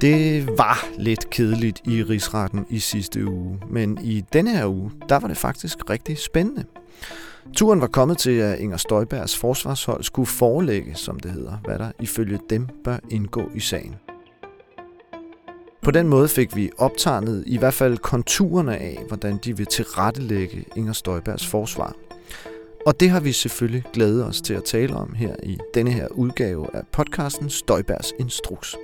Det var lidt kedeligt i rigsretten i sidste uge, men i denne her uge, der var det faktisk rigtig spændende. Turen var kommet til, at Inger Støjbergs forsvarshold skulle forelægge, som det hedder, hvad der ifølge dem bør indgå i sagen. På den måde fik vi optegnet i hvert fald konturerne af, hvordan de vil tilrettelægge Inger Støjbergs forsvar. Og det har vi selvfølgelig glædet os til at tale om her i denne her udgave af podcasten Støjbergs Instruks.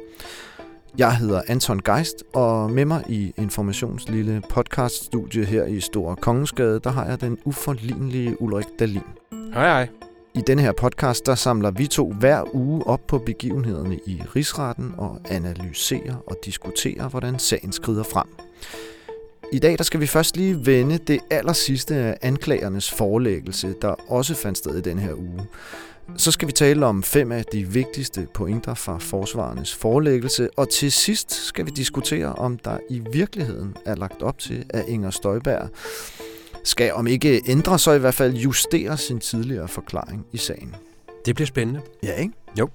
Jeg hedder Anton Geist, og med mig i Informations lille podcaststudie her i Store Kongensgade, der har jeg den uforlignelige Ulrik Dalin. Hej hej. I denne her podcast, der samler vi to hver uge op på begivenhederne i rigsretten og analyserer og diskuterer, hvordan sagen skrider frem. I dag der skal vi først lige vende det aller sidste af anklagernes forelæggelse, der også fandt sted i den her uge. Så skal vi tale om fem af de vigtigste pointer fra forsvarernes forelæggelse, og til sidst skal vi diskutere, om der i virkeligheden er lagt op til, at Inger Støjberg skal om ikke ændre, så i hvert fald justere sin tidligere forklaring i sagen. Det bliver spændende. Ja, ikke? Jo.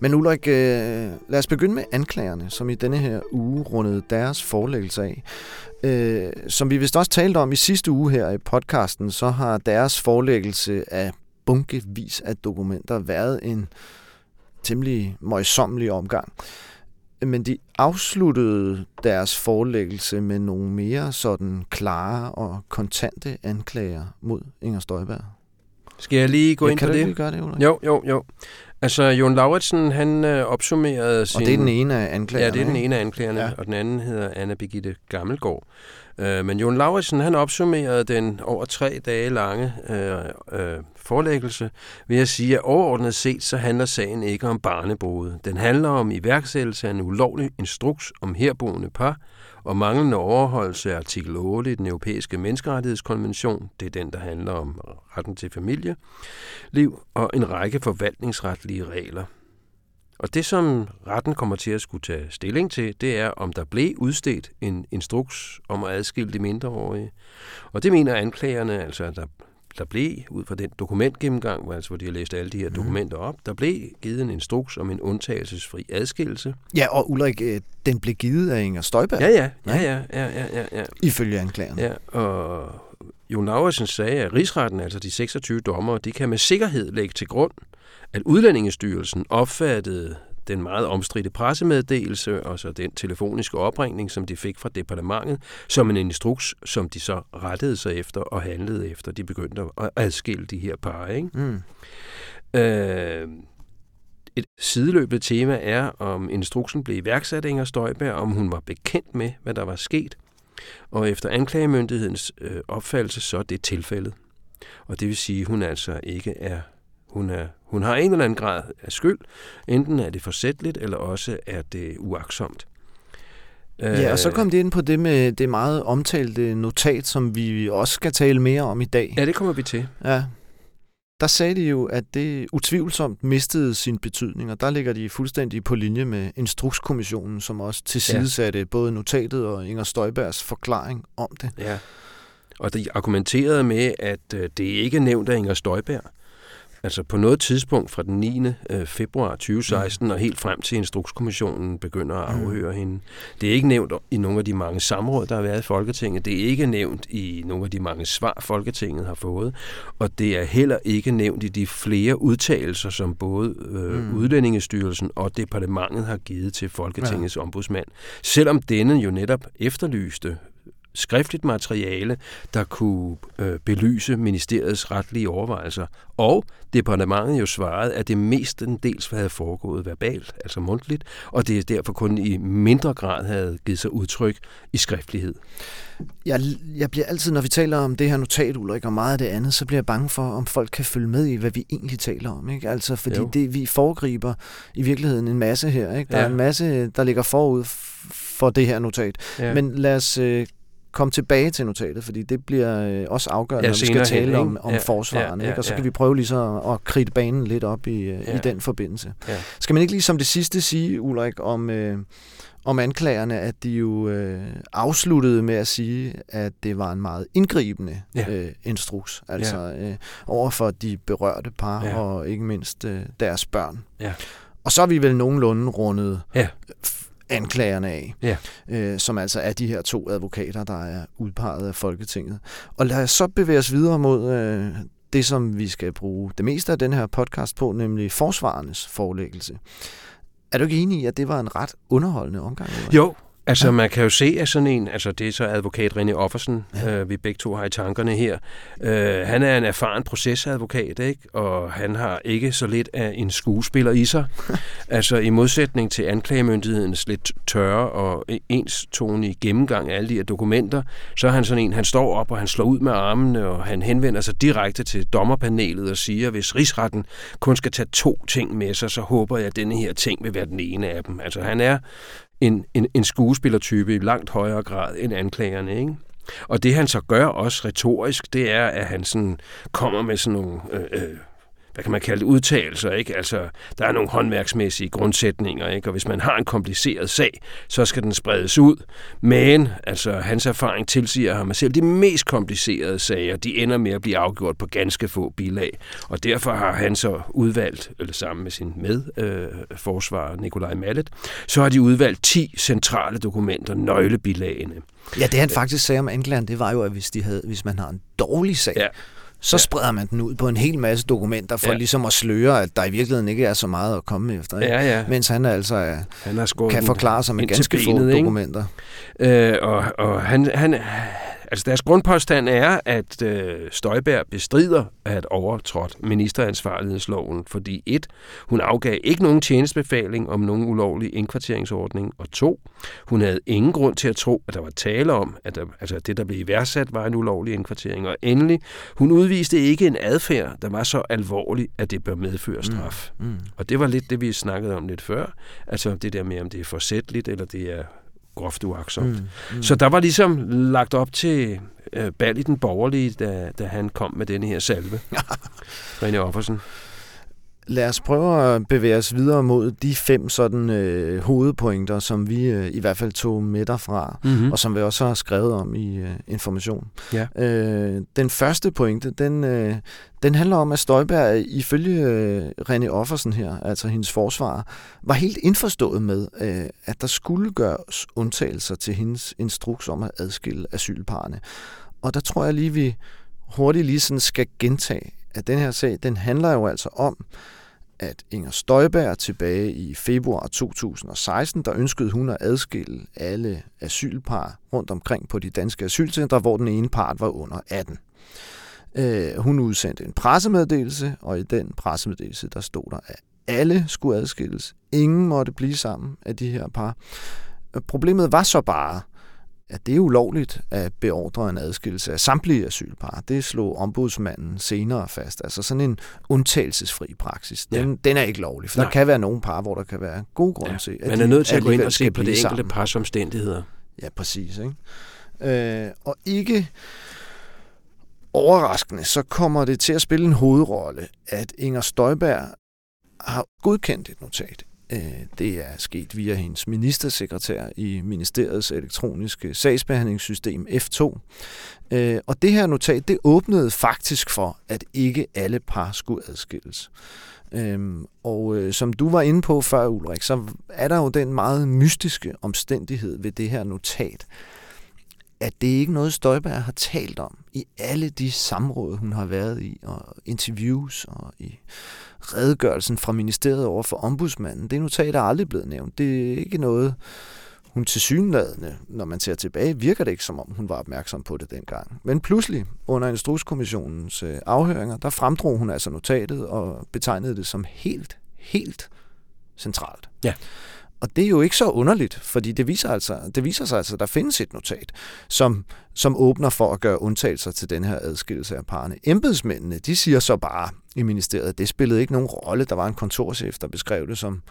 Men Ulrik, øh, lad os begynde med anklagerne, som i denne her uge rundede deres forelæggelse af. Øh, som vi vist også talte om i sidste uge her i podcasten, så har deres forelæggelse af bunkevis af dokumenter været en temmelig møjsommelig omgang. Men de afsluttede deres forelæggelse med nogle mere sådan klare og kontante anklager mod Inger Støjberg. Skal jeg lige gå ja, ind kan på du det? lige gøre det, Ulrik? Jo, jo, jo. Altså, Jon Lauritsen, han øh, opsummerede sin... Og det er den ene af anklagerne, Ja, det er den ene af anklagerne, ja. og den anden hedder Anna Birgitte Gammelgaard. Øh, men Jon Lauritsen, han opsummerede den over tre dage lange øh, øh, forelæggelse ved at sige, at overordnet set, så handler sagen ikke om barnebrude. Den handler om iværksættelse af en ulovlig instruks om herboende par, og manglende overholdelse af artikel 8 i den europæiske menneskerettighedskonvention, det er den, der handler om retten til familie, liv og en række forvaltningsretlige regler. Og det, som retten kommer til at skulle tage stilling til, det er, om der blev udstedt en instruks om at adskille de mindreårige. Og det mener anklagerne, altså at der, der blev, ud fra den dokumentgennemgang, hvor, altså, hvor de har læst alle de her Mhm. dokumenter op, der blev givet en instruks om en undtagelsesfri adskillelse. Ja, og Ulrik, øh, den blev givet af Inger Støjberg, Ja, ja, ja, ja, ja, ja, ja, ja. ifølge anklagerne. Ja, og Jon Lauritsen sagde, at rigsretten, altså de 26 dommere, de kan med sikkerhed lægge til grund, at Udlændingestyrelsen opfattede den meget omstridte pressemeddelelse og så den telefoniske opringning, som de fik fra departementet, som en instruks, som de så rettede sig efter og handlede efter. De begyndte at adskille de her par. Ikke? Mm. Øh, et sideløbende tema er, om instruksen blev iværksat af Inger Støjberg, om hun var bekendt med, hvad der var sket. Og efter anklagemyndighedens øh, opfattelse, så er det tilfældet. Og det vil sige, at hun altså ikke er hun, er, hun har en eller anden grad af skyld. Enten er det forsætligt, eller også er det uaksomt. Ja, og så Øh, kom det ind på det med det meget omtalte notat, som vi også skal tale mere om i dag. Ja, det kommer vi til. Ja. Der sagde de jo, at det utvivlsomt mistede sin betydning, og der ligger de fuldstændig på linje med Instrukskommissionen, som også tilsidesatte ja. både notatet og Inger Støjbergs forklaring om det. Ja. Og de argumenterede med, at øh, det ikke er nævnt af Inger Støjberg. Altså på noget tidspunkt fra den 9. øh, februar 2016 mm. og helt frem til Instrukskommissionen begynder at Mm. afhøre hende. Det er ikke nævnt i nogle af de mange samråd, der har været i Folketinget. Det er ikke nævnt i nogle af de mange svar, Folketinget har fået. Og det er heller ikke nævnt i de flere udtalelser, som både øh, Mm. mm. Udlændingestyrelsen og departementet har givet til Folketingets ja. ombudsmand. Selvom denne jo netop efterlyste skriftligt materiale, der kunne øh, belyse ministeriets retlige overvejelser. Og departementet jo svarede, at det mest en dels havde foregået verbalt, altså mundtligt, og det derfor kun i mindre grad havde givet sig udtryk i skriftlighed. Jeg, jeg bliver altid, når vi taler om det her notat, Ulrik, og meget af det andet, så bliver jeg bange for, om folk kan følge med i, hvad vi egentlig taler om. Ikke? Altså, fordi Jo. det, vi foregriber i virkeligheden en masse her. Ikke? Der ja. Er en masse, der ligger forud for det her notat. Ja. Men lad os øh, komme tilbage til notatet, fordi det bliver øh, også afgørende, Ja, når vi skal hen, tale om, om Ja, forsvaren. ja, ja, ikke? Og så ja. kan vi prøve lige så at, at kridte banen lidt op i, øh, Ja. i den forbindelse. Ja. Skal man ikke lige som det sidste sige, Ulrik, om, øh, om anklagerne, at de jo øh, afsluttede med at sige, at det var en meget indgribende Ja. øh, instruks, altså øh, over for de berørte par Ja. og ikke mindst øh, deres børn. Ja. Og så er vi vel nogenlunde rundet Ja. Anklagerne af, Ja. øh, som altså er de her to advokater, der er udpeget af Folketinget. Og lad os så bevæge os videre mod øh, det, som vi skal bruge det meste af den her podcast på, nemlig forsvarernes forelæggelse. Er du ikke enig i, at det var en ret underholdende omgang? Ulrik? Jo, altså ja. man kan jo se, at sådan en, altså det er så advokat René Offersen, ja. øh, vi begge to har i tankerne her. Øh, han er en erfaren procesadvokat, ikke? og han har ikke så lidt af en skuespiller i sig. altså i modsætning til anklagemyndighedens lidt tørre og enstonige gennemgang af alle de her dokumenter, så er han sådan en, han står op og han slår ud med armene, og han henvender sig direkte til dommerpanelet og siger, at hvis rigsretten kun skal tage to ting med sig, så håber jeg, at denne her ting vil være den ene af dem. Altså han er en, en, en skuespillertype i langt højere grad end anklagerne, ikke? Og det han så gør også retorisk, det er, at han sådan kommer med sådan nogle, øh, øh, hvad kan man kalde det, udtalelser, ikke? Altså, der er nogle håndværksmæssige grundsætninger, ikke? Og hvis man har en kompliceret sag, så skal den spredes ud. Men, altså, hans erfaring tilsiger ham, at selv de mest komplicerede sager, de ender med at blive afgjort på ganske få bilag. Og derfor har han så udvalgt, eller sammen med sin medforsvarer, øh, Nikolaj Mallet, så har de udvalgt 10 centrale dokumenter, nøglebilagene. Ja, det han faktisk sagde om anklageren, det var jo, at hvis, de havde, hvis man har en dårlig sag, Ja. Så Ja. spreder man den ud på en hel masse dokumenter, for Ja. ligesom at sløre, at der i virkeligheden ikke er så meget at komme efter. Ikke? Ja, ja. Mens han altså er, Han skåret kan forklare sig med ganske få benet, ikke? dokumenter. Øh, og og han, han, altså deres grundpåstand er, at øh, Støjberg bestrider at have overtrådt ministeransvarlighedsloven, fordi et, hun afgav ikke nogen tjenestebefaling om nogen ulovlig indkvarteringsordning, og to, hun havde ingen grund til at tro, at der var tale om, at der, altså, det, der blev iværksat, var en ulovlig indkvartering. Og endelig, hun udviste ikke en adfærd, der var så alvorlig, at det bør medføre straf. Mm. Og det var lidt det, vi snakkede om lidt før. Altså det der med, om det er forsætteligt, eller det er groft uaksomt. Mm. Mm. Så der var ligesom lagt op til øh, bal i den borgerlige, da, da han kom med denne her salve. René Offersen. Lad os prøve at bevæge os videre mod de fem sådan øh, hovedpointer, som vi øh, i hvert fald tog med derfra, Mm-hmm. og som vi også har skrevet om i øh, information. Ja. Øh, den første pointe, den, øh, den handler om, at Støjberg ifølge øh, René Offersen her, altså hendes forsvar, var helt indforstået med, øh, at der skulle gøres undtagelser til hendes instruks om at adskille asylparerne. Og der tror jeg lige, vi hurtigt lige sådan skal gentage, at den her sag, den handler jo altså om, at Inger Støjberg tilbage i februar 2016, der ønskede hun at adskille alle asylpar rundt omkring på de danske asylcentre, hvor den ene part var under 18. Øh, hun udsendte en pressemeddelelse, og i den pressemeddelelse, der stod der, at alle skulle adskilles. Ingen måtte blive sammen af de her par. Øh, problemet var så bare, at det er ulovligt at beordre en adskillelse af samtlige asylpar. Det slog ombudsmanden senere fast. Altså sådan en undtagelsesfri praksis. Den, ja. den er ikke lovlig, for Nej. der kan være nogle par, hvor der kan være god grund Ja. til, at Man er nødt til at gå ind og se på det enkelte sammen. pars omstændigheder. Ja, præcis. Ikke? Øh, og ikke overraskende, så kommer det til at spille en hovedrolle, at Inger Støjberg har godkendt et notat. Øh, det er sket via hendes ministersekretær i ministeriets elektroniske sagsbehandlingssystem F2. Øh, og det her notat, det åbnede faktisk for, at ikke alle par skulle adskilles. Øhm, og øh, som du var inde på før, Ulrik, så er der jo den meget mystiske omstændighed ved det her notat, at det ikke er noget, Støjberg har talt om i alle de samråd, hun har været i, og interviews og i redegørelsen fra ministeriet over for ombudsmanden. Det notat er aldrig blevet nævnt. Det er ikke noget, hun til synladende, når man ser tilbage, virker det ikke som om, hun var opmærksom på det dengang. Men pludselig, under Instrukskommissionens øh, afhøringer, der fremdrog hun altså notatet og betegnede det som helt, helt centralt. Ja. Og det er jo ikke så underligt, fordi det viser, altså, det viser sig altså, at der findes et notat, som, som åbner for at gøre undtagelser til den her adskillelse af parerne. Embedsmændene, de siger så bare i ministeriet, at det spillede ikke nogen rolle. Der var en kontorchef, der beskrev det som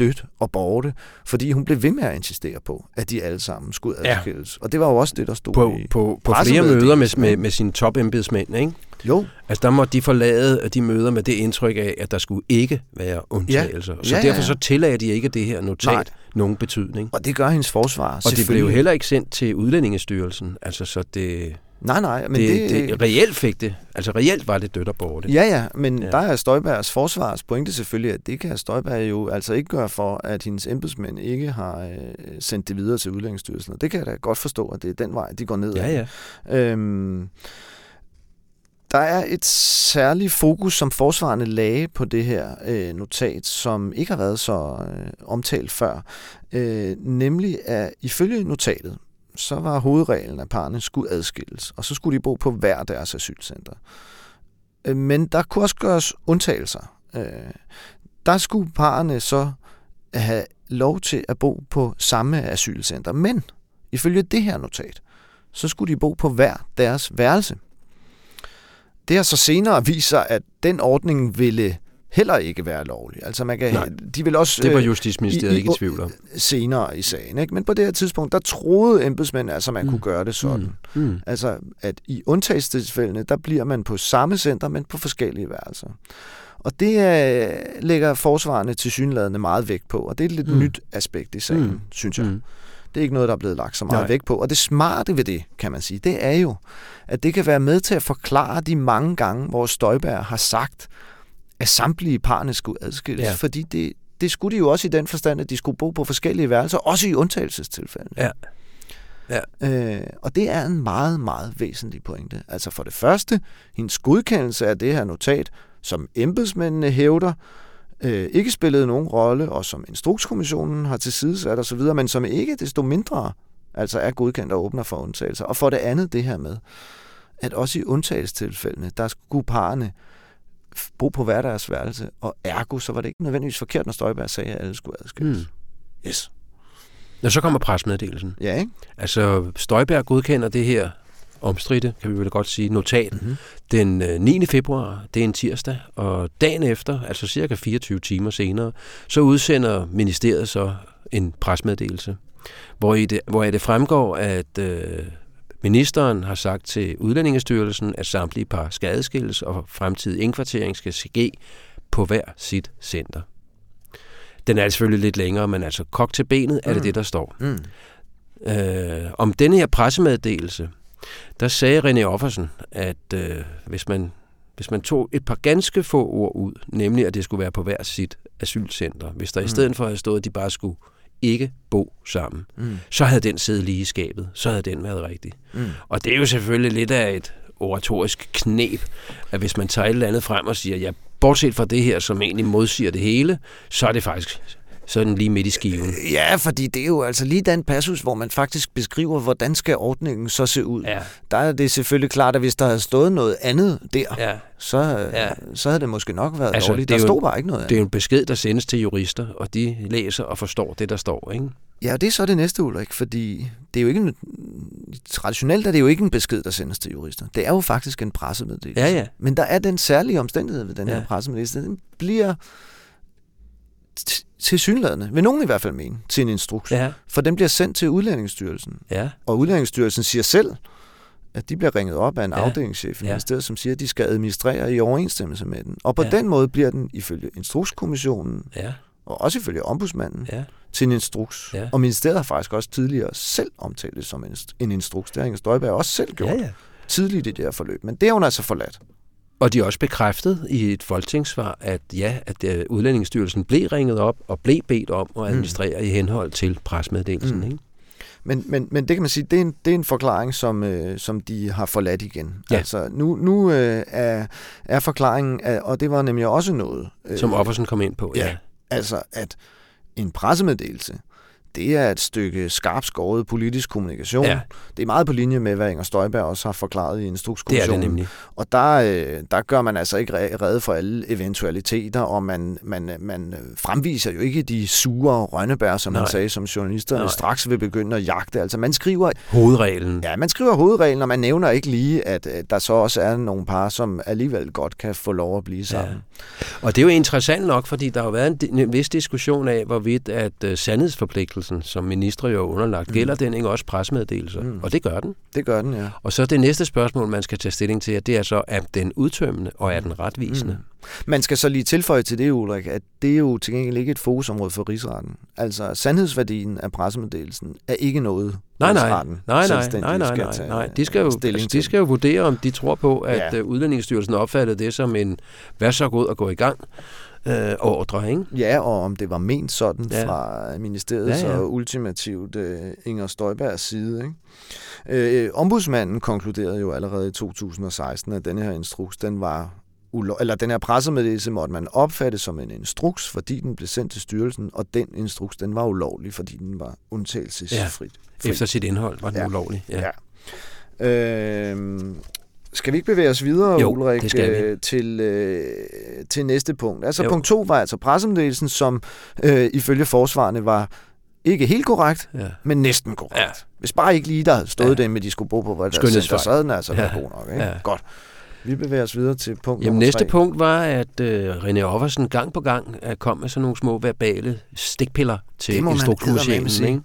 dødt og borte, fordi hun blev ved med at insistere på, at de alle sammen skulle Ja. adskilles. Og det var jo også det, der stod På, i... på, på flere møder med, med, med sine topembedsmænd, ikke? Jo, Altså der måtte de forlade de møder med det indtryk af, at der skulle ikke være undtagelser. Så Ja, ja, derfor ja. så tillagde de ikke det her notat Nej. nogen betydning. og det gør hendes forsvar Og det blev jo heller ikke sendt til Udlændingestyrelsen. Altså så det, Nej, nej, men det, det, det, reelt fik det. Altså reelt var det dødt og borte. Ja, ja, men Ja. der er Støjbergs forsvars pointe selvfølgelig, at det kan Støjberg jo altså ikke gøre for, at hendes embedsmænd ikke har øh, sendt det videre til Udlændingsstyrelsen. Og det kan jeg da godt forstå, at det er den vej, de går ned Ja, ja. Øhm, der er et særligt fokus, som forsvarende lagde på det her øh, notat, som ikke har været så øh, omtalt før. Øh, nemlig at ifølge notatet, så var hovedreglen, at parerne skulle adskilles, og så skulle de bo på hver deres asylcenter. Øh, men der kunne også gøres undtagelser. Øh, der skulle parerne så have lov til at bo på samme asylcenter, men ifølge det her notat, så skulle de bo på hver deres værelse. Det har så senere vist sig, at den ordning ville heller ikke være lovlig. Altså man kan, Nej, de vil også Det var øh, Justitsministeriet i- i- ikke i tvivl om. senere i sagen. Ikke? Men på det her tidspunkt, der troede embedsmænd, altså man Mm. kunne gøre det sådan. Mm. Mm. Altså, at i undtagelsestilfældene, der bliver man på samme center, men på forskellige værelser. Og det øh, lægger forsvarende til synlædende meget vægt på, og det er et lidt Mm. nyt aspekt i sagen, Mm. mm. synes jeg. Mm. Det er ikke noget, der er blevet lagt så meget Nej. vægt på. Og det smarte ved det, kan man sige, det er jo, at det kan være med til at forklare de mange gange, hvor Støjberg har sagt, at samtlige parne skulle adskilles. Ja. Fordi det, det skulle de jo også i den forstand, at de skulle bo på forskellige værelser, også i undtagelsestilfælde. Ja. Ja. Øh, og det er en meget, meget væsentlig pointe. Altså for det første, hendes godkendelse af det her notat, som embedsmændene hævder, øh, ikke spillede nogen rolle, og som Instrukskommissionen har tilsidesat osv., men som ikke desto mindre altså er godkendt og åbner for undtagelser. Og for det andet det her med, at også i undtagelsestilfældene, der skulle parerne f- bo på hver deres værelse, og ergo, så var det ikke nødvendigvis forkert, når Støjberg sagde, at alle skulle adskilles. Mm. Yes. Når så kommer presmeddelelsen. Ja, ikke? Altså, Støjberg godkender det her omstridte, kan vi vel godt sige, notat Mm-hmm. den øh, 9. februar, det er en tirsdag, og dagen efter, altså cirka 24 timer senere, så udsender ministeriet så en presmeddelelse, hvor i det, hvor i det fremgår, at øh, ministeren har sagt til Udlændingestyrelsen, at samtlige par skal adskilles, og fremtidig indkvartering skal ske på hver sit center. Den er selvfølgelig lidt længere, men altså kok til benet er det Mm. det, der står. Mm. Øh, om denne her pressemeddelelse, der sagde René Offersen, at øh, hvis, man, hvis man tog et par ganske få ord ud, nemlig at det skulle være på hver sit asylcenter, hvis der mm. i stedet for at have stået, at de bare skulle ikke bo sammen, Mm. så havde den siddet lige i skabet. Så havde den været rigtig. Mm. Og det er jo selvfølgelig lidt af et oratorisk knep, at hvis man tager et eller andet frem og siger, ja, bortset fra det her, som egentlig modsiger det hele, så er det faktisk så den lige midt i skiven. Ja, fordi det er jo altså lige den passus, hvor man faktisk beskriver, hvordan skal ordningen så se ud. Ja, Der er det selvfølgelig klart, at hvis der havde stået noget andet der, ja. så, Ja. så havde det måske nok været Altså, dårligt. er Der stod bare ikke noget Det er jo andet. en besked, der sendes til jurister, og de læser og forstår det, der står. Ikke? Ja, og det er så det næste, Ulrik, fordi det er jo ikke en, traditionelt er det jo ikke en besked, der sendes til jurister. Det er jo faktisk en pressemeddelelse. Ja, ja. Men der er den særlige omstændighed ved den Ja. her pressemeddelelse. Den bliver til synlædende, vil nogen i hvert fald mene, til en instruks. Ja, For den bliver sendt til Udlændingsstyrelsen. ja, Og Udlændingsstyrelsen siger selv, at de bliver ringet op af en Ja. afdelingschef i Ja. ministeriet, som siger, at de skal administrere i overensstemmelse med den. Og på Ja. den måde bliver den ifølge Instrukskommissionen, ja, og også ifølge ombudsmanden, ja. til en instruks. Ja. Og ministeriet har faktisk også tidligere selv omtalt det som en, instruks. Det har Inger Støjberg også selv gjort ja. ja. tidligt i det her forløb. Men det har hun altså forladt. Og de har også bekræftet i et folketingssvar, at ja, at øh, Udlændingsstyrelsen blev ringet op og blev bedt om at administrere mm. i henhold til presmeddelelsen. Mm. Mm. Ikke? Men, men, men det kan man sige, det er en, det er en forklaring, som, øh, som de har forladt igen. Ja. Altså nu, nu øh, er, er forklaringen, og det var nemlig også noget, øh, Som Offersen kom ind på. Ja. altså at en pressemeddelelse, det er et stykke skarpt skåret politisk kommunikation. Ja. Det er meget på linje med, hvad Inger Støjberg også har forklaret i Det er Instrukskommissionen. det nemlig. Og der, øh, der gør man altså ikke re- rede for alle eventualiteter, og man, man, man fremviser jo ikke de sure rønnebær, som Nej. man sagde, som journalisterne Nej. straks vil begynde at jagte. Altså man skriver, Hovedreglen. ja, man skriver hovedreglen, og man nævner ikke lige, at der så også er nogle par, som alligevel godt kan få lov at blive sammen. Og det er jo interessant nok, fordi der har været en vis diskussion af, hvorvidt at uh, sandhedsforpligtelsen, som ministre jo er underlagt, mm. Mm. gælder den ikke også pressemeddelelser? Mm. Mm. Og det gør den. Det gør den, ja. Og så det næste spørgsmål, man skal tage stilling til, det er så, er den udtømmende, og er den retvisende? Mm. Man skal så lige tilføje til det, Ulrik, at det er jo til gengæld ikke et fokusområde for rigsretten. Altså, sandhedsværdien af pressemeddelelsen er ikke noget, Nej, nej. rigsretten Nej, nej, nej, nej, nej, tage nej. De skal, jo, stilling altså, de skal jo vurdere, om de tror på, at Ja. ja. Udlændingsstyrelsen opfattede det som en vær så god at gå i gang øh, ordre, ikke? Ja, og om det var ment sådan ja. Fra ministeriets ja, Ja, og ultimativt øh, Inger Støjbergs side. Ikke? Øh, ombudsmanden konkluderede jo allerede i 2016, at denne her instruks, den var ulo- eller den her pressemeddelelse måtte man opfatte som en instruks, fordi den blev sendt til styrelsen, og den instruks, den var ulovlig, fordi den var undtagelsesfrit. Ja. Efter sit indhold var den ja. ulovlig. Ja. Ja. Øh, skal vi ikke bevæge os videre, Jo, Ulrik, det skal vi. øh, til, øh, til næste punkt? Altså Jo. punkt to var altså pressemeddelelsen, som øh, ifølge forsvarerne var ikke helt korrekt, ja. men næsten korrekt. Ja. Hvis bare ikke lige der havde stået Ja. det med, de skulle bruge på, hvad der Skønhedsfejl. så havde den altså været Ja. god nok. Ikke? Ja. Godt. Vi bevæger os videre til punkt Jamen næste tre. punkt var, at øh, René Offersen gang på gang øh, kom med sådan nogle små verbale stikpiller til Det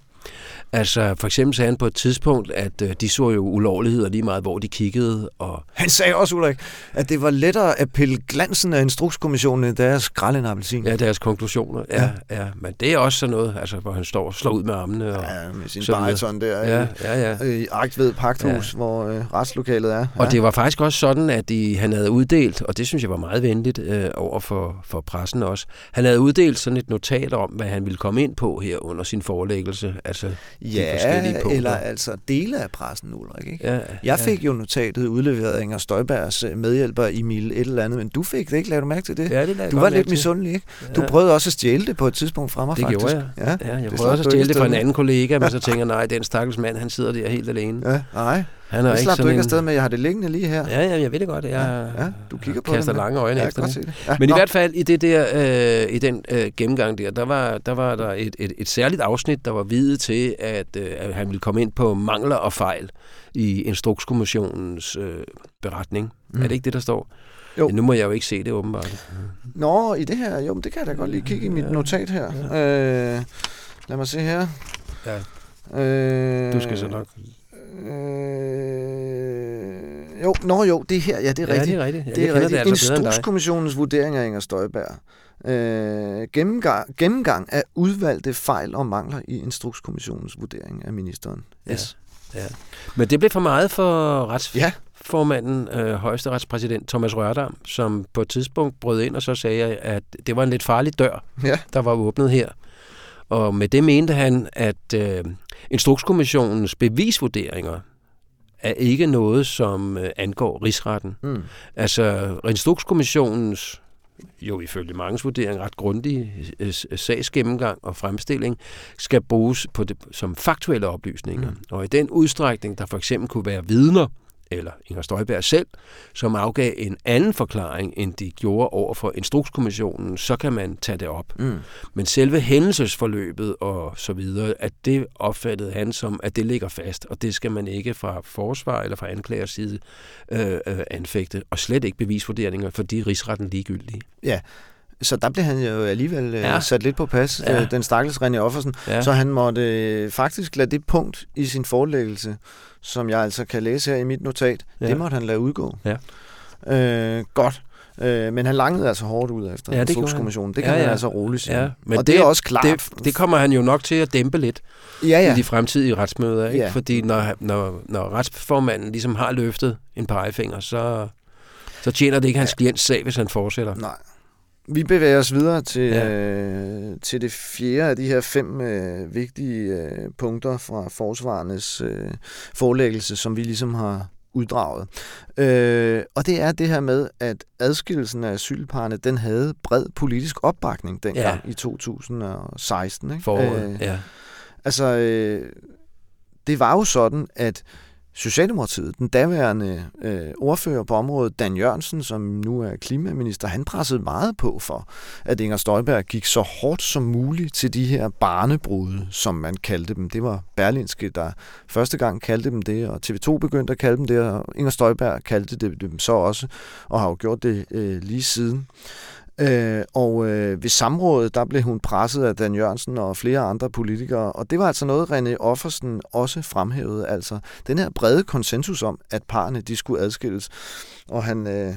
Altså for eksempel sagde han på et tidspunkt, at øh, de så jo ulovligheder lige meget, hvor de kiggede. Og, Han sagde også, Ulrik, at det var lettere at pille glansen af instrukskommissionen, end deres grælle en appelsin. ja, deres konklusioner. Ja, ja. ja. Men det er også sådan noget, altså, hvor han står og slår ud med armene. Og, Ja, med sin bariton der ja, i, ja, ja. i Agtved Pagthus, ja. hvor øh, retslokalet er. Og det var faktisk også sådan, at de, han havde uddelt, og det synes jeg var meget venligt øh, over for, for pressen også, han havde uddelt sådan et notat om, hvad han ville komme ind på her under sin forelæggelse. Altså, Ja, forskellige punkter. eller altså dele af pressen, Ulrik. Ikke? ja, Jeg fik jo notatet udleveret af Inger Støjbergs øh, medhjælper Emil et eller andet, men du fik det ikke, lagde du mærke til det? Ja, det du var lidt misundelig, ikke? Du Ja. prøvede også at stjæle det på et tidspunkt fra mig, Det faktisk. gjorde jeg. Ja, Ja, jeg det prøvede også du at stjæle det fra en anden kollega, men så tænker jeg, nej, den stakkels mand, han sidder der helt alene. Ja, nej. Han er Det ikke slap du sådan ikke en... afsted med, jeg har det liggende lige her. Ja, ja, jeg ved det godt. Jeg ja du kigger på kaster det. lange øjne ja, efter det. Ja, Men nå. i hvert fald i det der, øh, i den øh, gennemgang der, der var der, var der et, et, et særligt afsnit, der var videt til, at, øh, at han ville komme ind på mangler og fejl i Instrukskommissionens øh, beretning. Mm. Er det ikke det, der står? Jo. Nu må jeg jo ikke se det åbenbart. Nå, i det her, jo, men det kan jeg da godt lige kigge i mit Ja. notat her. Øh, lad mig se her. Ja. Øh, Du skal så nok... Øh, jo, nå jo, det er her, ja, det er ja, rigtigt. det er rigtigt. Ja, Det er rigtigt. det altså. Instrukskommissionens vurdering af Inger Støjberg. Øh, gennemgang, gennemgang af udvalgte fejl og mangler i Instrukskommissionens vurdering af ministeren. Yes. Ja. Men det blev for meget for Ja. retsformanden, øh, højesteretspræsident Thomas Rørdam, som på et tidspunkt brød ind og så sagde, at det var en lidt farlig dør, Ja. der var åbnet her. Og med det mente han, at øh, Instrukskommissionens bevisvurderinger er ikke noget, som øh, angår rigsretten. Mm. Altså, Instrukskommissionens jo ifølge mange vurdering ret grundige øh, s- sagsgennemgang og fremstilling, skal bruges på det, som faktuelle oplysninger. Mm. Og i den udstrækning, der for eksempel kunne være vidner, eller Inger Støjberg selv, som afgav en anden forklaring, end de gjorde over for Instrukskommissionen, så kan man tage det op. Mm. Men selve hændelsesforløbet og så videre, at det opfattede han som, at det ligger fast, og det skal man ikke fra forsvar eller fra anklagers side øh, øh, anfægte, og slet ikke bevisvurderinger, fordi rigsretten ligegyldige. Så der blev han jo alligevel ja. Ja. sat lidt på pas, Ja. ja. den stakkels René Offersen. Ja. Så han måtte øh, faktisk lade det punkt i sin forelæggelse, som jeg altså kan læse her i mit notat, ja. Ja. det måtte han lade udgå. Ja. Øh, godt. Øh, men han langede altså hårdt ud efter Ja, ja, det. Det Ja, kan ja, man ja. altså roligt sige. Ja, men og det, det er også klart. Det, det kommer han jo nok til at dæmpe lidt ja, ja. ja. i de fremtidige retsmøder, ikke? Ja. Ja. fordi når, når, når retsformanden ligesom har løftet en pegefinger, så, så tjener det ikke hans klients sag, hvis han fortsætter. Nej. Vi bevæger os videre til, ja. Øh, til det fjerde af de her fem øh, vigtige øh, punkter fra forsvarernes øh, forelæggelse, som vi ligesom har uddraget. Øh, og det er det her med, at adskillelsen af asylparerne, den havde bred politisk opbakning dengang ja. i 2016. Ikke? Foråret, øh, ja. Altså, øh, det var jo sådan, at Socialdemokratiet, den daværende øh, ordfører på området, Dan Jørgensen, som nu er klimaminister, han pressede meget på for, at Inger Støjberg gik så hårdt som muligt til de her barnebrude, som man kaldte dem. Det var Berlinske, der første gang kaldte dem det, og TV2 begyndte at kalde dem det, og Inger Støjberg kaldte det dem så også, og har jo gjort det øh, lige siden. Øh, og øh, ved samrådet, der blev hun presset af Dan Jørgensen og flere andre politikere, og det var altså noget, René Offersen også fremhævede, altså den her brede konsensus om, at parerne de skulle adskilles. Og han, øh,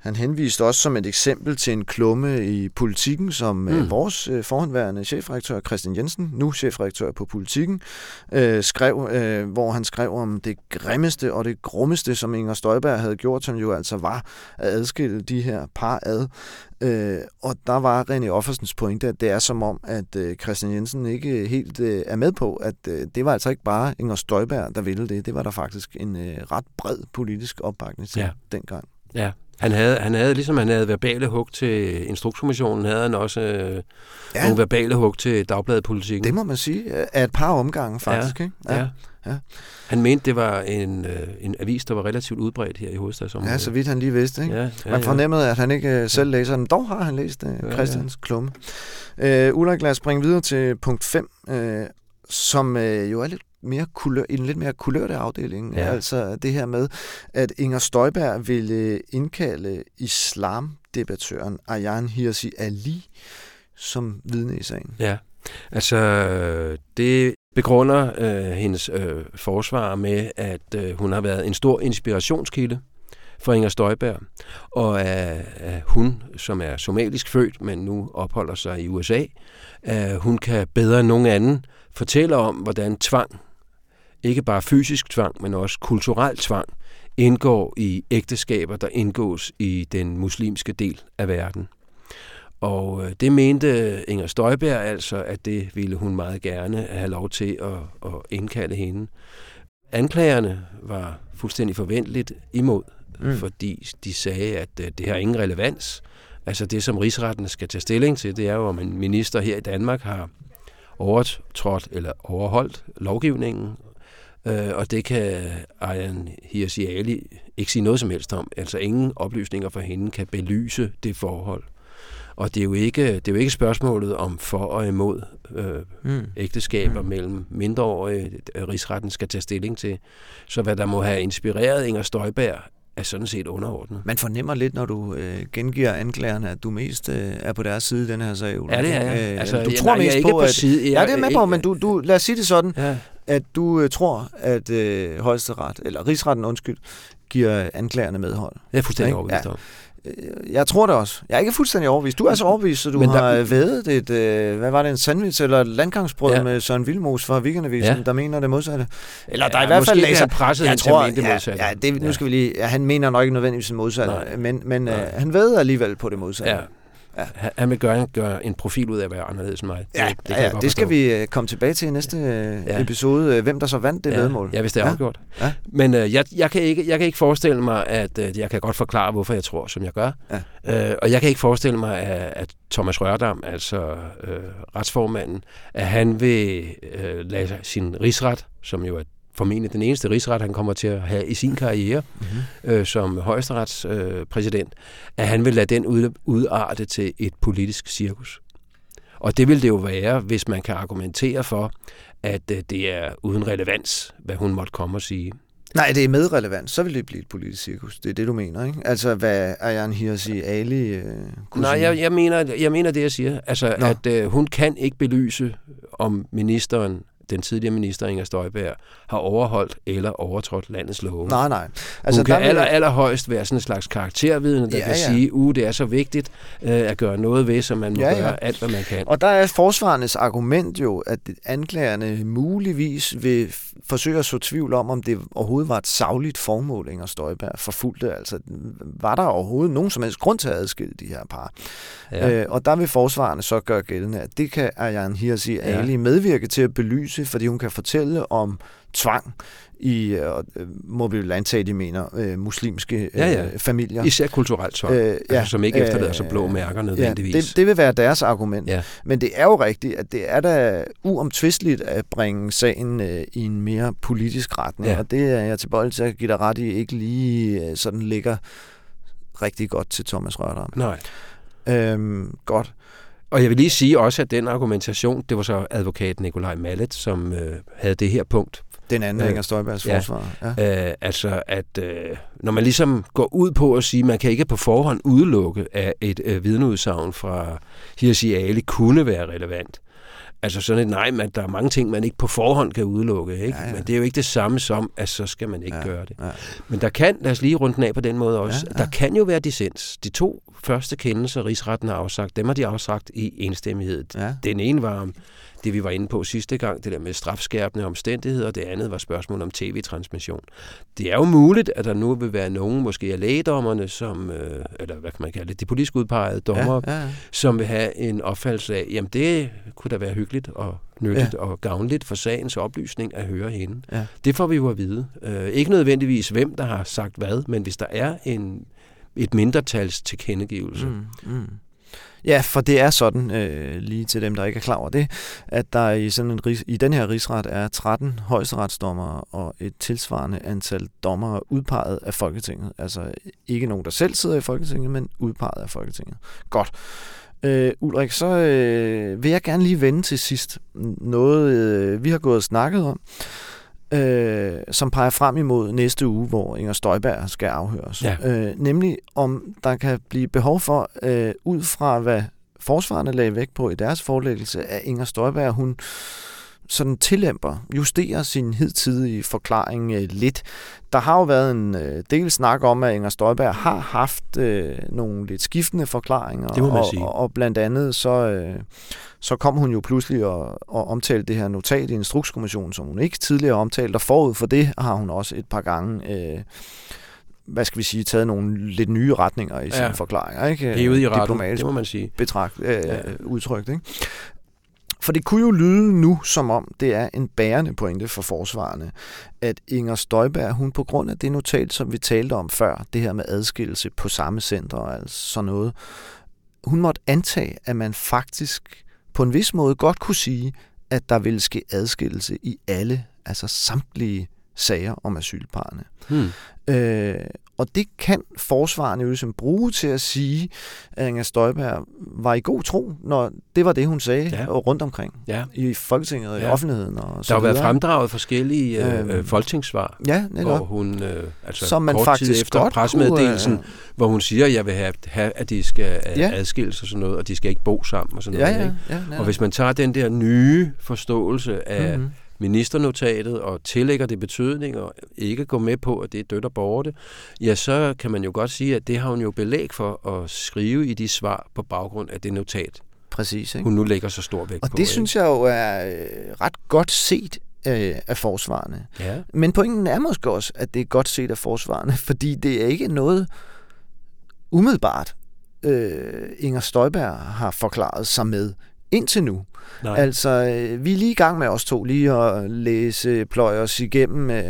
han henviste også som et eksempel til en klumme i politikken, som mm. vores øh, forhåndværende chefredaktør Christian Jensen, nu chefredaktør på politikken, øh, skrev, øh, hvor han skrev om det grimmeste og det grummeste, som Inger Støjberg havde gjort, som jo altså var at adskille de her par ad. Øh, og der var René Offersens pointe, at det er som om, at øh, Christian Jensen ikke helt øh, er med på, at øh, det var altså ikke bare Inger Støjberg, der ville det. Det var der faktisk en øh, ret bred politisk opbakning til ja. dengang. Ja, han havde, han havde, ligesom han havde verbale hug til Instrukskommissionen, havde han også øh, ja. nogle verbale hug til Dagbladet Politikken. Det må man sige, af et par omgange faktisk. Ja, ikke? Ja. ja. Ja. Han mente, det var en, øh, en avis, der var relativt udbredt her i hovedstadsområdet. Ja, så vidt han lige vidste. Ikke? Ja, ja, Man fornemmede, at han ikke øh, selv læser den. Dog har han læst uh, Christians ja. klumme. Uh, Ulrik, lad os springe videre til punkt 5, uh, som uh, jo er lidt mere kulør, en lidt mere kulørte afdeling. Ja. Altså det her med, at Inger Støjberg ville indkalde islamdebattøren Ayan Hirsi Ali som vidne i sagen. Ja, altså det begrunder øh, hendes øh, forsvar med, at øh, hun har været en stor inspirationskilde for Inger Støjberg, og at, at hun, som er somalisk født, men nu opholder sig i USA, at hun kan bedre end nogen anden fortælle om, hvordan tvang, ikke bare fysisk tvang, men også kulturel tvang, indgår i ægteskaber, der indgås i den muslimske del af verden. Og øh, det mente Inger Støjberg altså, at det ville hun meget gerne have lov til at, at indkalde hende. Anklagerne var fuldstændig forventeligt imod, mm. fordi de sagde, at øh, det har ingen relevans. Altså det, som rigsretten skal tage stilling til, det er jo, om en minister her i Danmark har overtrådt eller overholdt lovgivningen, øh, og det kan Ayan Hirsi Ali ikke sige noget som helst om. Altså ingen oplysninger fra hende kan belyse det forhold. Og det er jo ikke, det er jo ikke spørgsmålet om for og imod øh, mm. ægteskaber mm. mellem mindreårige, rigsretten skal tage stilling til. Så hvad der må have inspireret Inger Støjberg, er sådan set underordnet. Man fornemmer lidt, når du øh, gengiver anklagerne, at du mest øh, er på deres side i den her sag. Ja, det er jeg. Øh, altså, du tror nej, mest jeg er på, på, at... Side. Jeg, ja, det er med på, men du, du, lad os sige det sådan, ja. at du øh, tror, at øh, højesteret, eller rigsretten, undskyld, giver anklagerne medhold. Det er fuldstændig overbevist ja. om. Øh, jeg tror det også. Jeg er ikke fuldstændig overbevist. Du er så overbevist, så du Men der... har vædet et, øh, hvad var det, en sandwich eller et landgangsbrød ja. med Søren Vilmos fra Weekendavisen, ja. der mener det modsatte. Eller der ja, er i hvert fald læser... presset jeg tror, det modsatte. Ja, det, nu ja. skal vi lige, ja, han mener nok ikke nødvendigvis det modsatte, Nej. men, men øh, han ved alligevel på det modsatte. Ja. Ja. Han vil gøre, gøre en profil ud af at være anderledes end mig. Ja, det, det, ja, ja, det skal vi øh, komme tilbage til i næste øh, ja. episode. Hvem der så vandt det ja. vedmål. Ja, hvis det er ja. afgjort. Ja. Men øh, jeg, jeg, kan ikke, jeg kan ikke forestille mig, at øh, jeg kan godt forklare, hvorfor jeg tror, som jeg gør. Ja. Øh, og jeg kan ikke forestille mig, at, at Thomas Rørdam, altså øh, retsformanden, at han vil øh, lade sin rigsret, som jo er formentlig den eneste rigsret, han kommer til at have i sin karriere mm-hmm. øh, som højesteretspræsident, øh, at han vil lade den ud, udarte til et politisk cirkus. Og det vil det jo være, hvis man kan argumentere for, at øh, det er uden relevans, hvad hun måtte komme og sige. Nej, det er med relevans. Så vil det blive et politisk cirkus. Det er det, du mener, ikke? Altså, hvad Ayan Hirsi Ali øh, kunne Nej, jeg, jeg, mener, jeg mener det, jeg siger. Altså, Nå. at øh, hun kan ikke belyse, om ministeren den tidligere minister Inger Støjberg har overholdt eller overtrådt landets love. Nej, nej. Altså, Hun kan aller, allerhøjst være sådan en slags karaktervidende, der ja, kan ja. sige, uh, det er så vigtigt øh, at gøre noget ved, så man må ja, ja. gøre alt, hvad man kan. Og der er forsvarernes argument jo, at anklagerne muligvis vil forsøge at så tvivl om, om det overhovedet var et savligt formål, Inger Støjberg forfulgte. Altså, var der overhovedet nogen som helst grund til at adskille de her par? Ja. Øh, og der vil forsvarerne så gøre gældende, at det kan Arjan Hirsi Ali ja. medvirke til at belyse, fordi hun kan fortælle om tvang i, øh, må vi jo antage, de mener, øh, muslimske ja, ja. Øh, familier. Især kulturelt tvang, øh, altså, ja, altså, som ikke efterlader sig blå mærker nødvendigvis. Ja, det, det vil være deres argument. Ja. Men det er jo rigtigt, at det er da uomtvisteligt at bringe sagen øh, i en mere politisk retning, ja. og det er jeg tilbøjelig til at give dig ret i, ikke lige øh, sådan ligger rigtig godt til Thomas Rørdam. Nej. Øhm, godt. Og jeg vil lige sige også, at den argumentation, det var så advokat Nikolaj Mallet, som øh, havde det her punkt. Den anden øh, Inger Støjbergs ja, forsvar. Ja. Øh, altså, at øh, når man ligesom går ud på at sige, at man kan ikke på forhånd udelukke, at et øh, vidneudsagn fra Hirsi Ali kunne være relevant, Altså sådan et nej, men der er mange ting, man ikke på forhånd kan udelukke. Ikke? Ja, ja. Men det er jo ikke det samme som, at så skal man ikke Ja, gøre det. ja. Men der kan, lad os lige runde den af på den måde også, ja, ja. der kan jo være dissens. De to første kendelser, rigsretten har afsagt, dem har de afsagt i enstemmighed. Ja. Den ene var om det, vi var inde på sidste gang, det der med strafskærpende omstændigheder, det andet var spørgsmål om tv-transmission. Det er jo muligt, at der nu vil være nogen, måske af lægedommerne, som, øh, eller hvad kan man kalde det, de politisk udpegede dommer, Ja, ja, ja. som vil have en opfattelse af, jamen det kunne da være hyggeligt og nyttigt ja. og gavnligt for sagens oplysning at høre hende. Ja. Det får vi jo at vide. Øh, ikke nødvendigvis hvem, der har sagt hvad, men hvis der er en, et mindretals tilkendegivelse. Mm, mm. Ja, for det er sådan, øh, lige til dem, der ikke er klar over det, at der i, sådan en, i den her rigsret er 13 højesteretsdommere og et tilsvarende antal dommere udpeget af Folketinget. Altså ikke nogen, der selv sidder i Folketinget, men udpeget af Folketinget. Godt. Øh, Ulrik, så øh, vil jeg gerne lige vende til sidst noget, øh, vi har gået og snakket om, øh, som peger frem imod næste uge, hvor Inger Støjberg skal afhøres. Ja. Øh, nemlig om der kan blive behov for, øh, ud fra hvad forsvarerne lagde vægt på i deres forelæggelse, at Inger Støjberg, hun sådan tillæmper, justerer sin hidtidige forklaring øh, lidt. Der har jo været en øh, del snak om, at Inger Støjberg har haft øh, nogle lidt skiftende forklaringer. Det må man og, sige. Og, og blandt andet så, øh, så kom hun jo pludselig og, og omtalte det her notat i Instrukskommissionen, som hun ikke tidligere omtalte, og forud for det har hun også et par gange... Øh, hvad skal vi sige, taget nogle lidt nye retninger i sine Ja. forklaringer. Ikke? Hævet i retten, det må man sige. betragt, øh, ja. udtrykt. Ikke? For det kunne jo lyde nu, som om det er en bærende pointe for forsvarerne, at Inger Støjberg, hun på grund af det notat, som vi talte om før, det her med adskillelse på samme center og altså sådan noget, hun måtte antage, at man faktisk på en vis måde godt kunne sige, at der ville ske adskillelse i alle, altså samtlige sager om asylparerne. Hmm. Øh, og det kan forsvarerne jo ligesom bruge til at sige, at Inger Støjberg var i god tro, når det var det, hun sagde Ja. ja. rundt omkring Ja. i Folketinget og i Ja. offentligheden. Og Der så har været fremdraget forskellige øh, Øhm, øh, folketingssvar, Ja, hvor hun, øh, altså Som man kort faktisk tid efter godt pressemeddelelsen, kunne, hvor hun siger, at jeg vil have, have at de skal øh, Ja. adskilles og sådan noget, og de skal ikke bo sammen og sådan Ja, noget. ja, Ikke? ja, netop. Og hvis man tager den der nye forståelse af Mhm. Ministernotatet og tillægger det betydning og ikke går med på, at det er dødt og borte, ja, så kan man jo godt sige, at det har hun jo belæg for at skrive i de svar på baggrund af det notat, Præcis. Ikke? hun nu lægger så stor vægt Og på. det synes jeg jo er øh, ret godt set øh, af forsvarerne. Ja, Men pointen er måske også, at det er godt set af forsvarerne, fordi det er ikke noget umiddelbart, øh, Inger Støjberg har forklaret sig med indtil nu. nej. Altså, øh, vi er lige i gang med os to lige at læse, pløje os igennem øh,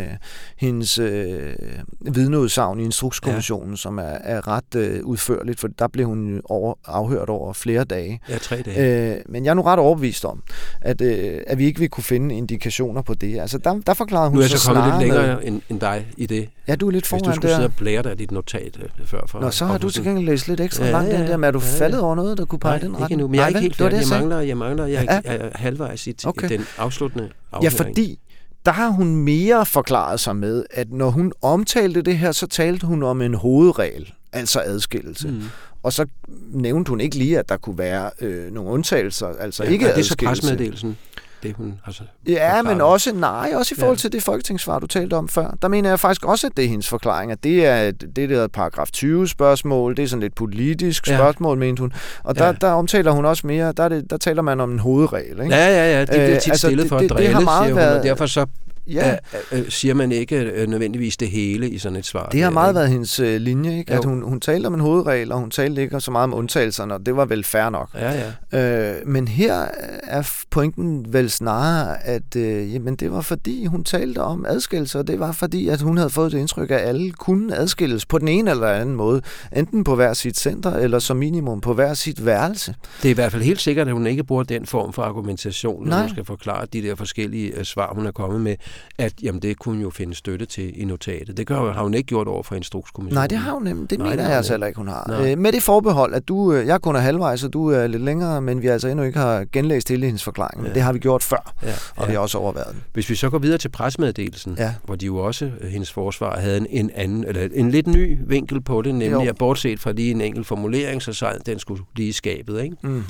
hendes øh, vidneudsagn i Instrukskommissionen, ja. som er, er ret øh, udførligt, for der blev hun over, afhørt over flere dage. ja, tre dage. Øh, men jeg er nu ret overbevist om, at, øh, at vi ikke vil kunne finde indikationer på det. Altså, der, der forklarede hun Nu er jeg så kommet lidt med- længere end, end dig i det. Ja, du er lidt Hvis foran du skulle sidde der. og blære dig dit notat øh, før. For, Nå, så har du til gengæld læst lidt ekstra Ja, ja, langt ja, den der, men er du ja, ja. faldet over noget, der kunne pege Nej, den ikke retning? endnu, men jeg er ikke helt færdig. Jeg sagde. Mangler, jeg mangler, jeg, Ja. jeg er halvvejs i, Okay. den afsluttende Ja, afhøring. fordi der har hun mere forklaret sig med, at når hun omtalte det her, så talte hun om en hovedregel, altså adskillelse. Mm. Og så nævnte hun ikke lige, at der kunne være øh, nogle undtagelser, altså Ja, ikke er det så adskillelse. Det hun har så Ja, men også, nej, også i forhold Ja. til det folketingssvar, du talte om før. Der mener jeg faktisk også, at det er hendes forklaring, at det er det, det der paragraf 20 spørgsmål, det er sådan lidt politisk Ja. spørgsmål, mente hun. Og der, Ja. der omtaler hun også mere, der, er det, der taler man om en hovedregel, ikke? Ja, ja, ja, det bliver Øh, tit altså, stillet det- for at det- det drille, har meget siger hun, været- og derfor så ja øh, øh, siger man ikke øh, nødvendigvis det hele i sådan et svar. Det har der, meget ikke? været hendes øh, linje, ikke? at hun, hun talte om en hovedregel, og hun talte ikke så meget om undtagelserne, og det var vel fair nok. Ja, ja. Øh, men her er pointen vel snarere, at øh, jamen, det var fordi, hun talte om adskillelse, og det var fordi, at hun havde fået det indtryk, at alle kunne adskilles på den ene eller anden måde, enten på hver sit center, eller som minimum på hver sit værelse. Det er i hvert fald helt sikkert, at hun ikke bruger den form for argumentation, når Nej. hun skal forklare de der forskellige øh, svar, hun er kommet med, at jamen, det kunne jo finde støtte til i notatet. Det gør, har hun ikke gjort over for Instrukskommissionen. Nej, det har hun nemlig. Det Nej, mener det jeg altså ikke. heller ikke, hun har. Nej. Øh, med det forbehold, at du, øh, jeg kun er halvvejs, og du er lidt længere, men vi altså endnu ikke har genlæst hele hendes forklaring. Ja. det har vi gjort før, Ja, og vi har også overvejet den. Hvis vi så går videre til pressemeddelelsen, Ja. hvor de jo også, øh, hendes forsvar, havde en, en anden, eller en lidt ny vinkel på det, nemlig Jo. at bortset fra lige en enkelt formulering, så sad den skulle lige skabet, ikke? Mm.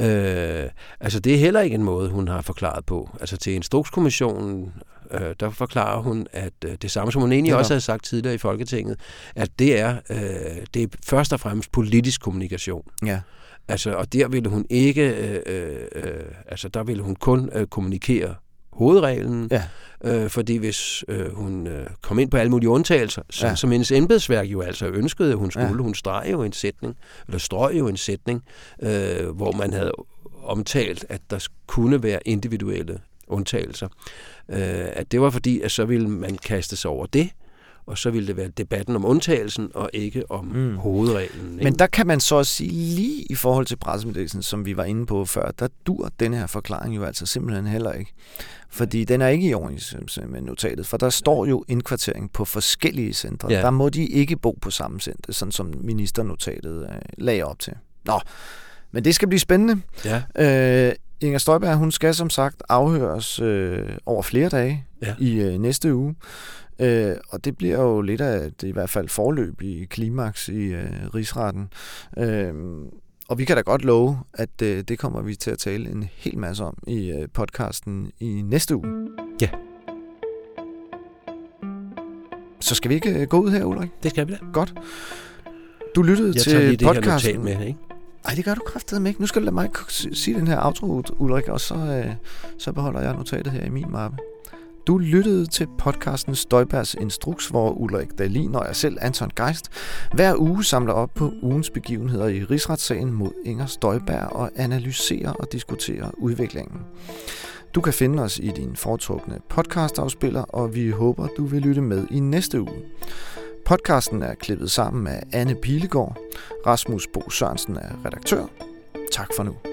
Øh, altså det er heller ikke en måde, hun har forklaret på. Altså til Instrukskommissionen, øh, der forklarer hun, at øh, det samme som hun egentlig ja. også havde sagt tidligere i Folketinget, at det er, øh, det er først og fremmest politisk kommunikation. Ja. Altså, og der ville hun ikke, øh, øh, altså der ville hun kun øh, kommunikere hovedreglen, Ja. øh, fordi hvis øh, hun øh, kom ind på alle mulige undtagelser, så, Ja. som hendes embedsværk jo altså ønskede, at hun skulle, ja. hun streg jo en sætning, eller strøg jo en sætning, øh, hvor man havde omtalt, at der kunne være individuelle undtagelser. Øh, at det var fordi, at så ville man kaste sig over det, og så ville det være debatten om undtagelsen, og ikke om Mm. hovedreglen. ikke? Men der kan man så også sige, lige i forhold til pressemeddelelsen, som vi var inde på før, der dur den her forklaring jo altså simpelthen heller ikke. Fordi den er ikke i overensstemmelse med notatet, for der står jo indkvartering på forskellige centre. Ja. Der må de ikke bo på samme center, sådan som ministernotatet øh, lagde op til. Nå, men det skal blive spændende. Ja, Øh, Inger Støjberg, hun skal som sagt afhøres øh, over flere dage Ja. i øh, næste uge. Øh, og det bliver jo lidt af det i hvert fald forløb i klimaks i øh, rigsretten. Øh, og vi kan da godt love, at øh, det kommer vi til at tale en hel masse om i øh, podcasten i næste uge. Ja. Så skal vi ikke øh, gå ud her, Ulrik? det skal vi da. Godt. Du lyttede Jeg til det podcasten. med, ikke? Ej, det gør du kraftedeme ikke. Nu skal du lade mig sige den her outro, Ulrik, og så, øh, så beholder jeg notatet her i min mappe. Du lyttede til podcasten Støjbergs Instruks, hvor Ulrik Dalin og jeg selv, Anton Geist, hver uge samler op på ugens begivenheder i rigsretssagen mod Inger Støjberg og analyserer og diskuterer udviklingen. Du kan finde os i din foretrukne podcastafspiller, og vi håber, du vil lytte med i næste uge. Podcasten er klippet sammen af Anne Pilegaard. Rasmus Bo Sørensen er redaktør. Tak for nu.